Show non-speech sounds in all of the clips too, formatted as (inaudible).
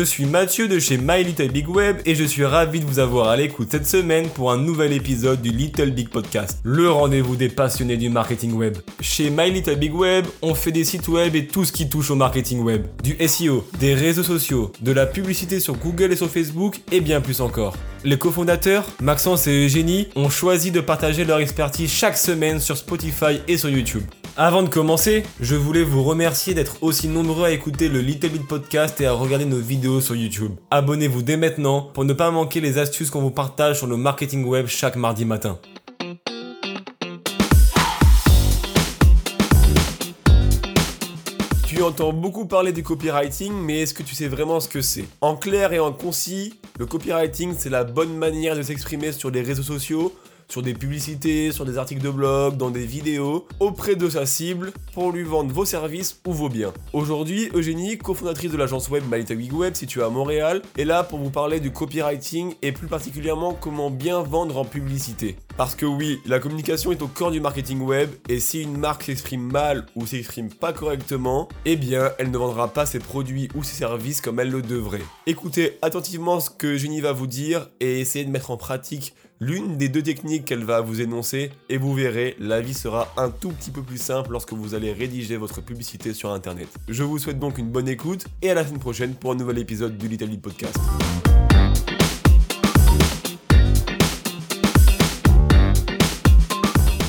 Je suis Mathieu de chez My Little Big Web et je suis ravi de vous avoir à l'écoute cette semaine pour un nouvel épisode du Little Big Podcast, le rendez-vous des passionnés du marketing web. Chez My Little Big Web, on fait des sites web et tout ce qui touche au marketing web, du SEO, des réseaux sociaux, de la publicité sur Google et sur Facebook et bien plus encore. Les cofondateurs, Maxence et Eugénie, ont choisi de partager leur expertise chaque semaine sur Spotify et sur YouTube. Avant de commencer, je voulais vous remercier d'être aussi nombreux à écouter le Little Bit Podcast et à regarder nos vidéos sur YouTube. Abonnez-vous dès maintenant pour ne pas manquer les astuces qu'on vous partage sur le marketing web chaque mardi matin. Tu entends beaucoup parler du copywriting, mais est-ce que tu sais vraiment ce que c'est? En clair et en concis, le copywriting, c'est la bonne manière de s'exprimer sur les réseaux sociaux sur des publicités, sur des articles de blog, dans des vidéos, auprès de sa cible pour lui vendre vos services ou vos biens. Aujourd'hui, Eugénie, cofondatrice de l'agence web My Web située à Montréal, est là pour vous parler du copywriting et plus particulièrement comment bien vendre en publicité. Parce que oui, la communication est au corps du marketing web et si une marque s'exprime mal ou s'exprime pas correctement, eh bien elle ne vendra pas ses produits ou ses services comme elle le devrait. Écoutez attentivement ce que Eugénie va vous dire et essayez de mettre en pratique l'une des deux techniques qu'elle va vous énoncer et vous verrez, la vie sera un tout petit peu plus simple lorsque vous allez rédiger votre publicité sur internet. Je vous souhaite donc une bonne écoute et à la semaine prochaine pour un nouvel épisode du Little Lead Podcast.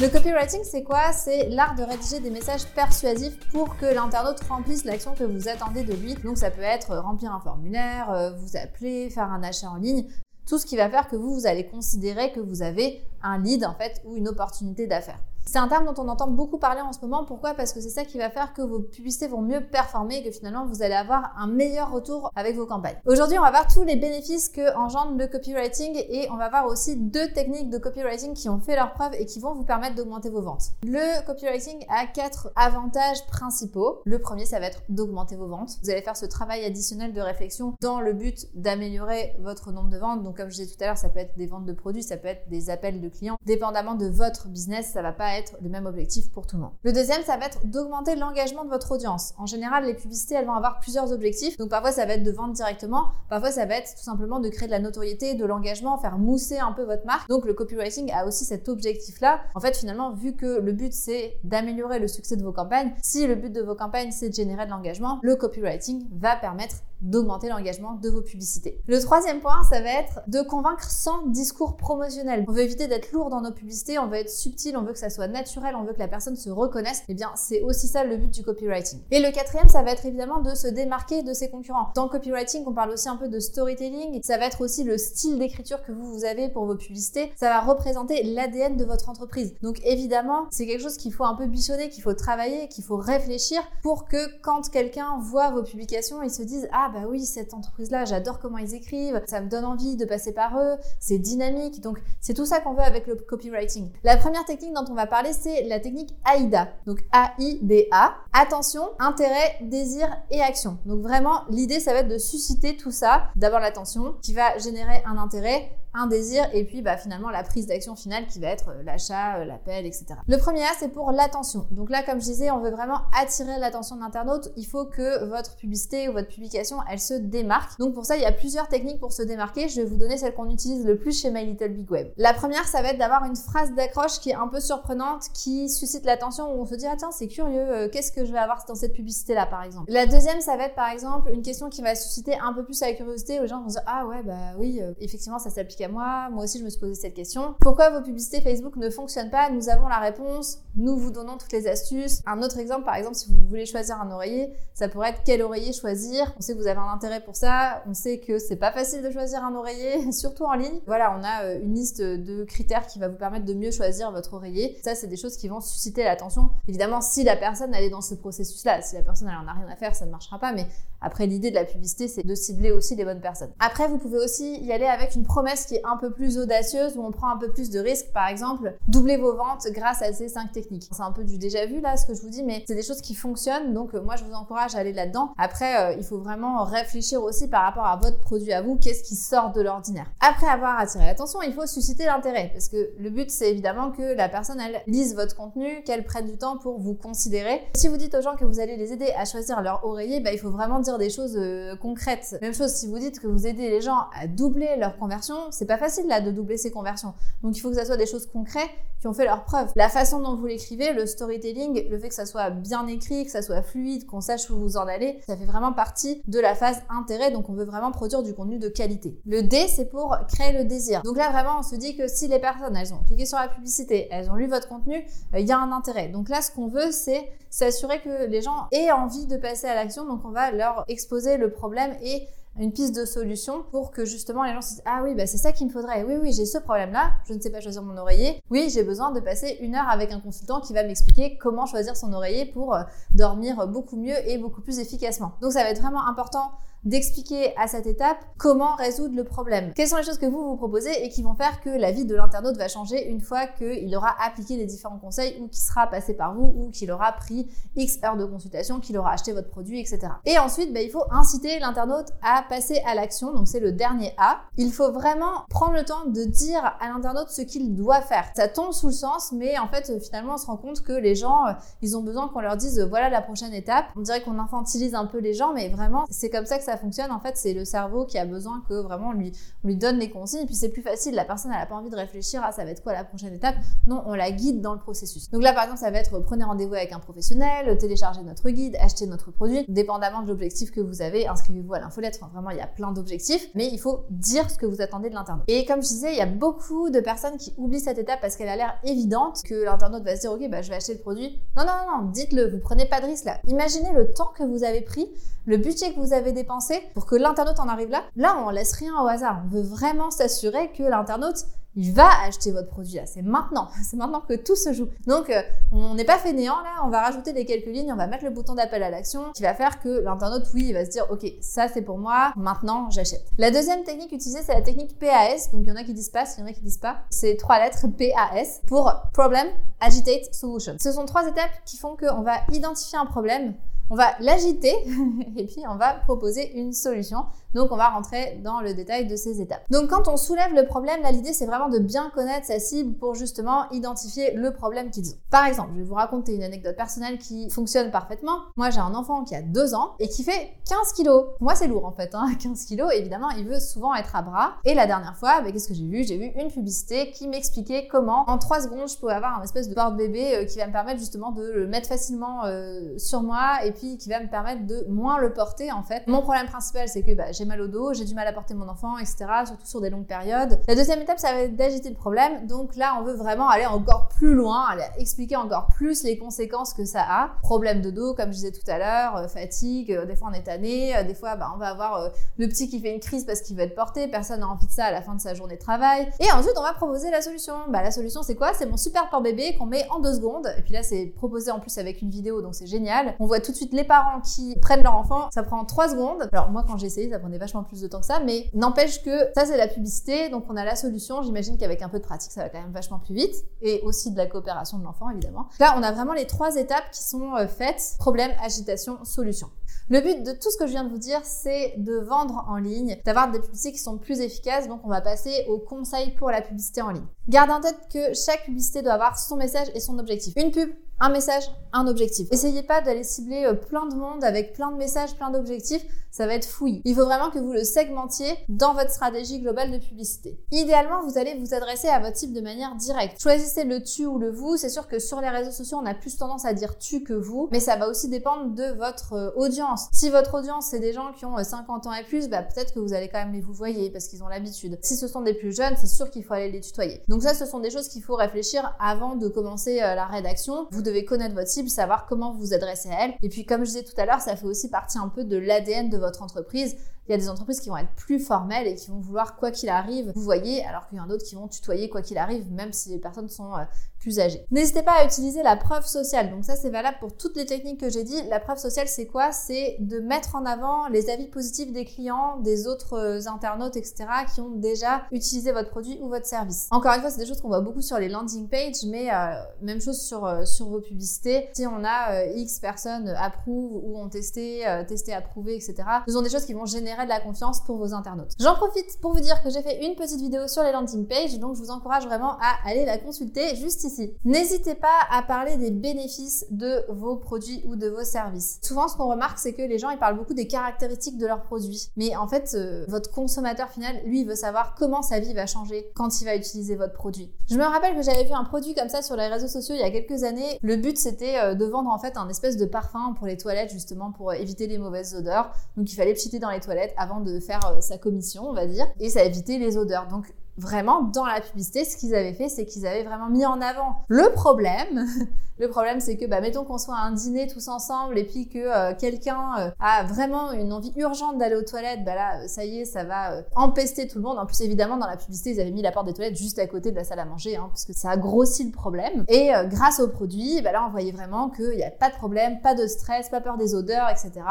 Le copywriting, c'est quoi? C'est l'art de rédiger des messages persuasifs pour que l'internaute remplisse l'action que vous attendez de lui. Donc ça peut être remplir un formulaire, euh, vous appeler, faire un achat en ligne tout ce qui va faire que vous, vous allez considérer que vous avez un lead en fait ou une opportunité d'affaires. C'est un terme dont on entend beaucoup parler en ce moment. Pourquoi? Parce que c'est ça qui va faire que vos publicités vont mieux performer et que finalement vous allez avoir un meilleur retour avec vos campagnes. Aujourd'hui, on va voir tous les bénéfices que engendre le copywriting et on va voir aussi deux techniques de copywriting qui ont fait leur preuve et qui vont vous permettre d'augmenter vos ventes. Le copywriting a quatre avantages principaux. Le premier, ça va être d'augmenter vos ventes. Vous allez faire ce travail additionnel de réflexion dans le but d'améliorer votre nombre de ventes. Donc, comme je disais tout à l'heure, ça peut être des ventes de produits, ça peut être des appels de clients. Dépendamment de votre business, ça va pas être le même objectif pour tout le monde. Le deuxième, ça va être d'augmenter l'engagement de votre audience. En général, les publicités, elles vont avoir plusieurs objectifs. Donc parfois, ça va être de vendre directement, parfois, ça va être tout simplement de créer de la notoriété, de l'engagement, faire mousser un peu votre marque. Donc le copywriting a aussi cet objectif-là. En fait, finalement, vu que le but, c'est d'améliorer le succès de vos campagnes, si le but de vos campagnes, c'est de générer de l'engagement, le copywriting va permettre d'augmenter l'engagement de vos publicités. Le troisième point, ça va être de convaincre sans discours promotionnel. On veut éviter d'être lourd dans nos publicités, on veut être subtil, on veut que ça soit naturel, on veut que la personne se reconnaisse. Eh bien, c'est aussi ça le but du copywriting. Et le quatrième, ça va être évidemment de se démarquer de ses concurrents. Dans le copywriting, on parle aussi un peu de storytelling. Ça va être aussi le style d'écriture que vous, vous avez pour vos publicités. Ça va représenter l'ADN de votre entreprise. Donc évidemment, c'est quelque chose qu'il faut un peu bichonner, qu'il faut travailler, qu'il faut réfléchir pour que quand quelqu'un voit vos publications, il se dise ah bah oui, cette entreprise-là, j'adore comment ils écrivent, ça me donne envie de passer par eux, c'est dynamique. Donc, c'est tout ça qu'on veut avec le copywriting. La première technique dont on va parler, c'est la technique AIDA. Donc, A-I-D-A. Attention, intérêt, désir et action. Donc, vraiment, l'idée, ça va être de susciter tout ça. D'abord, l'attention qui va générer un intérêt un désir et puis bah, finalement la prise d'action finale qui va être euh, l'achat, euh, l'appel, etc. Le premier A, c'est pour l'attention. Donc là, comme je disais, on veut vraiment attirer l'attention de l'internaute. Il faut que votre publicité ou votre publication, elle se démarque. Donc pour ça, il y a plusieurs techniques pour se démarquer. Je vais vous donner celle qu'on utilise le plus chez My Little Big Web. La première, ça va être d'avoir une phrase d'accroche qui est un peu surprenante, qui suscite l'attention, où on se dit, ah tiens, c'est curieux, euh, qu'est-ce que je vais avoir dans cette publicité-là, par exemple? La deuxième, ça va être par exemple une question qui va susciter un peu plus la curiosité, où les gens vont se dire, ah ouais, bah oui, effectivement, ça s'applique Moi aussi, je me suis posé cette question. Pourquoi vos publicités Facebook ne fonctionnent pas? Nous avons la réponse. Nous vous donnons toutes les astuces. Un autre exemple, par exemple, si vous voulez choisir un oreiller, ça pourrait être quel oreiller choisir? On sait que vous avez un intérêt pour ça. On sait que c'est pas facile de choisir un oreiller, (laughs) surtout en ligne. Voilà, on a euh, une liste de critères qui va vous permettre de mieux choisir votre oreiller. Ça, c'est des choses qui vont susciter l'attention. Évidemment, si la personne elle est dans ce processus-là, si la personne elle en a rien à faire, ça ne marchera pas. Mais après, l'idée de la publicité, c'est de cibler aussi les bonnes personnes. Après, vous pouvez aussi y aller avec une promesse qui est un peu plus audacieuse, où on prend un peu plus de risques. Par exemple, doubler vos ventes grâce à ces cinq techniques. C'est un peu du déjà vu là, ce que je vous dis, mais c'est des choses qui fonctionnent. Donc, moi, je vous encourage à aller là-dedans. Après, il faut vraiment réfléchir aussi par rapport à votre produit à vous. Qu'est-ce qui sort de l'ordinaire? Après avoir attiré l'attention, il faut susciter l'intérêt. Parce que le but, c'est évidemment que la personne, elle lise votre contenu, qu'elle prenne du temps pour vous considérer. Si vous dites aux gens que vous allez les aider à choisir leur oreiller, bah, il faut vraiment dire des choses euh, concrètes. Même chose si vous dites que vous aidez les gens à doubler leur conversion, c'est pas facile là de doubler ses conversions. Donc il faut que ça soit des choses concrètes qui ont fait leur preuve. La façon dont vous l'écrivez, le storytelling, le fait que ça soit bien écrit, que ça soit fluide, qu'on sache où vous en allez, ça fait vraiment partie de la phase intérêt. Donc on veut vraiment produire du contenu de qualité. Le D, c'est pour créer le désir. Donc là vraiment, on se dit que si les personnes, elles ont cliqué sur la publicité, elles ont lu votre contenu, euh, il y a un intérêt. Donc là, ce qu'on veut, c'est s'assurer que les gens aient envie de passer à l'action. Donc on va leur exposer le problème et une piste de solution pour que justement les gens se disent ah oui bah c'est ça qu'il me faudrait oui oui j'ai ce problème là je ne sais pas choisir mon oreiller oui j'ai besoin de passer une heure avec un consultant qui va m'expliquer comment choisir son oreiller pour euh, dormir beaucoup mieux et beaucoup plus efficacement donc ça va être vraiment important d'expliquer à cette étape comment résoudre le problème. Quelles sont les choses que vous vous proposez et qui vont faire que la vie de l'internaute va changer une fois qu'il aura appliqué les différents conseils ou qu'il sera passé par vous ou qu'il aura pris X heures de consultation, qu'il aura acheté votre produit, etc. Et ensuite, bah, il faut inciter l'internaute passer à l'action. Donc c'est le dernier A. Il faut vraiment prendre le temps de dire à l'internaute ce qu'il doit faire. Ça tombe sous le sens, mais en fait, finalement, on se rend compte que les gens, euh, ils ont besoin qu'on leur dise voilà la prochaine étape. On dirait qu'on infantilise un peu les gens, mais vraiment, c'est comme ça que ça fonctionne, en fait, c'est le cerveau qui a besoin que vraiment on lui, donne les consignes. Et puis c'est plus facile, la personne, elle n'a pas envie de réfléchir à ça va être quoi la prochaine étape. Non, on la guide dans le processus. Donc là, par exemple, ça va être prenez rendez-vous avec un professionnel, téléchargez notre guide, achetez notre produit. Dépendamment de l'objectif que vous avez, inscrivez-vous à l'infolettre. Enfin, vraiment, il y a plein d'objectifs, mais il faut dire ce que vous attendez de l'internaute. Et comme je disais, il y a beaucoup de personnes qui oublient cette étape parce qu'elle a l'air évidente que l'internaute va se dire, ok, bah, je vais acheter le produit. Non, non, non, dites-le, vous prenez pas de risque là. Imaginez le temps que vous avez pris, le budget que vous avez dépensé pour que l'internaute en arrive là, là, on laisse rien au hasard. On veut vraiment s'assurer que l'internaute il va acheter votre produit là. C'est maintenant. (laughs) C'est maintenant que tout se joue. Donc, euh, on n'est pas fainéant là. On va rajouter des quelques lignes. On va mettre le bouton d'appel à l'action qui va faire que l'internaute, oui, il va se dire, OK, ça c'est pour moi. Maintenant, j'achète. La deuxième technique utilisée, c'est la technique PAS. Donc, il y en a qui disent pas, il y en a qui disent pas. C'est trois lettres PAS pour Problem, Agitate, Solution. Ce sont trois étapes qui font qu'on va identifier un problème, on va l'agiter (laughs) et puis on va proposer une solution. Donc on va rentrer dans le détail de ces étapes. Donc quand on soulève le problème, l'idée c'est vraiment de bien connaître sa cible pour justement identifier le problème qu'ils ont. Par exemple, je vais vous raconter une anecdote personnelle qui fonctionne parfaitement. Moi j'ai un enfant qui a 2 ans et qui fait 15 kilos. Moi c'est lourd en fait, hein, (laughs) 15 kilos. Évidemment il veut souvent être à bras. Et la dernière fois, bah, qu'est-ce que j'ai vu? J'ai vu une publicité qui m'expliquait comment en 3 secondes je pouvais avoir un espèce de porte-bébé euh, qui va me permettre justement de le mettre facilement euh, sur moi et puis qui va me permettre de moins le porter en fait. Mon problème principal c'est que bah, j'ai mal au dos, j'ai du mal à porter mon enfant, etc. Surtout sur des longues périodes. La deuxième étape, ça va être d'agiter le problème. Donc là, on veut vraiment aller encore plus loin, aller expliquer encore plus les conséquences que ça a. Problème de dos, comme je disais tout à l'heure, euh, fatigue, euh, des fois on est tanné, euh, des fois bah, on va avoir le petit qui fait une crise parce qu'il veut être porté, personne n'a envie de ça à la fin de sa journée de travail. Et ensuite, on va proposer la solution. Bah, la solution, c'est quoi? C'est mon super port bébé qu'on met en deux secondes. Et puis là, c'est proposé en plus avec une vidéo, donc c'est génial. On voit tout de suite les parents qui prennent leur enfant. Ça prend trois secondes. Alors moi, quand j'ai essayé, ça prenait vachement plus de temps que ça, mais n'empêche que ça c'est la publicité, donc on a la solution. J'imagine qu'avec un peu de pratique, ça va quand même vachement plus vite, et aussi de la coopération de l'enfant évidemment. Là, on a vraiment les trois étapes qui sont euh, faites problème, agitation, solution. Le but de tout ce que je viens de vous dire, c'est de vendre en ligne, d'avoir des publicités qui sont plus efficaces. Donc, on va passer au conseil pour la publicité en ligne. Garde en tête que chaque publicité doit avoir son message et son objectif. Une pub, un message, un objectif. Essayez pas d'aller cibler euh, plein de monde avec plein de messages, plein d'objectifs, ça va être fouillis. Il faut vraiment que vous le segmentiez dans votre stratégie globale de publicité. Idéalement, vous allez vous adresser à votre cible de manière directe. Choisissez le tu ou le vous. C'est sûr que sur les réseaux sociaux, on a plus tendance à dire tu que vous, mais ça va aussi dépendre de votre euh, audience. Si votre audience, c'est des gens qui ont 50 euh, ans et plus, bah, peut-être que vous allez quand même les vous voyer parce qu'ils ont l'habitude. Si ce sont des plus jeunes, c'est sûr qu'il faut aller les tutoyer. Donc ça, ce sont des choses qu'il faut réfléchir avant de commencer la rédaction. Vous connaître votre cible, savoir comment vous adresser à elle. Et puis, comme je disais tout à l'heure, ça fait aussi partie un peu de l'ADN de votre entreprise Il y a des entreprises qui vont être plus formelles et qui vont vouloir quoi qu'il arrive, vous voyez, alors qu'il y en a d'autres qui vont tutoyer quoi qu'il arrive, même si les personnes sont euh, plus âgées. N'hésitez pas à utiliser la preuve sociale. Donc ça, c'est valable pour toutes les techniques que j'ai dit. La preuve sociale, c'est quoi? C'est de mettre en avant les avis positifs des clients, des autres euh, internautes, etc., qui ont déjà utilisé votre produit ou votre service. Encore une fois, c'est des choses qu'on voit beaucoup sur les landing pages, mais euh, même chose sur, sur vos publicités. Si on a X personnes approuvent ou ont testé, testé, approuvé, etc., ce sont des choses qui vont générer de la confiance pour vos internautes. J'en profite pour vous dire que j'ai fait une petite vidéo sur les landing pages, donc je vous encourage vraiment à aller la consulter juste ici. N'hésitez pas à parler des bénéfices de vos produits ou de vos services. Souvent, ce qu'on remarque, c'est que les gens, ils parlent beaucoup des caractéristiques de leurs produits. Mais en fait, euh, votre consommateur final, lui, veut savoir comment sa vie va changer quand il va utiliser votre produit. Je me rappelle que j'avais vu un produit comme ça sur les réseaux sociaux il y a quelques années. Le but, c'était euh, de vendre en fait un espèce de parfum pour les toilettes, justement, pour éviter les mauvaises odeurs. Donc, il fallait pchiter dans les toilettes avant de faire euh, sa commission, on va dire, et ça évitait les odeurs. Donc vraiment, dans la publicité, ce qu'ils avaient fait, c'est qu'ils avaient vraiment mis en avant le problème. (laughs) le problème, c'est que, bah, mettons qu'on soit à un dîner tous ensemble et puis que euh, quelqu'un euh, a vraiment une envie urgente d'aller aux toilettes, bah là, ça y est, ça va empester tout le monde. En plus, évidemment, dans la publicité, ils avaient mis la porte des toilettes juste à côté de la salle à manger, hein, parce que ça a grossi le problème. Et grâce au produit, bah là, on voyait vraiment qu'il n'y a pas de problème, pas de stress, pas peur des odeurs, etc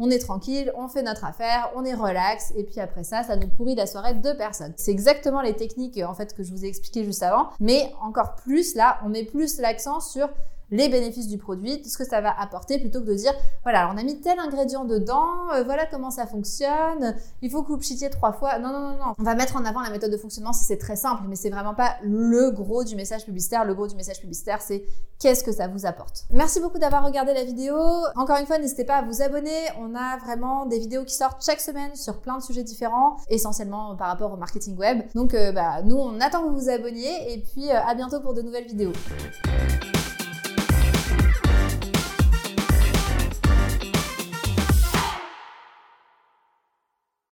on est tranquille, on fait notre affaire, on est relax, et puis après ça, ça nous pourrit la soirée de personne. C'est exactement les techniques en fait que je vous ai expliquées juste avant, mais encore plus là, on met plus l'accent sur les bénéfices du produit, tout ce que ça va apporter, plutôt que de dire, voilà, on a mis tel ingrédient dedans, euh, voilà comment ça fonctionne, il faut que vous pchitiez trois fois. Non, non, non, non. On va mettre en avant la méthode de fonctionnement si c'est très simple, mais c'est vraiment pas le gros du message publicitaire. Le gros du message publicitaire, c'est qu'est-ce que ça vous apporte. Merci beaucoup d'avoir regardé la vidéo. Encore une fois, n'hésitez pas à vous abonner. On a vraiment des vidéos qui sortent chaque semaine sur plein de sujets différents, essentiellement par rapport au marketing web. Donc, euh, bah, nous, on attend que vous vous abonniez et puis euh, à bientôt pour de nouvelles vidéos.